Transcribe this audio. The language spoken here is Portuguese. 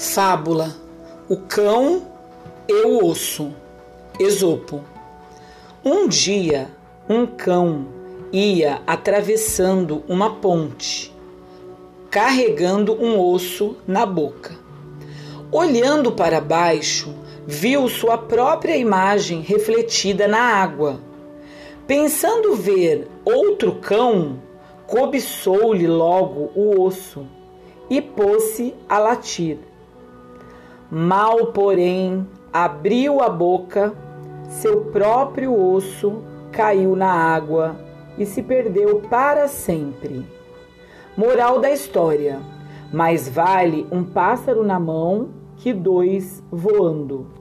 Fábula: O cão e o osso. Esopo. Um dia, um cão ia atravessando uma ponte, carregando um osso na boca. Olhando para baixo, viu sua própria imagem refletida na água. Pensando ver outro cão, cobiçou-lhe logo o osso e pôs-se a latir. Mal, porém, abriu a boca, seu próprio osso caiu na água e se perdeu para sempre. Moral da história: mais vale um pássaro na mão que dois voando.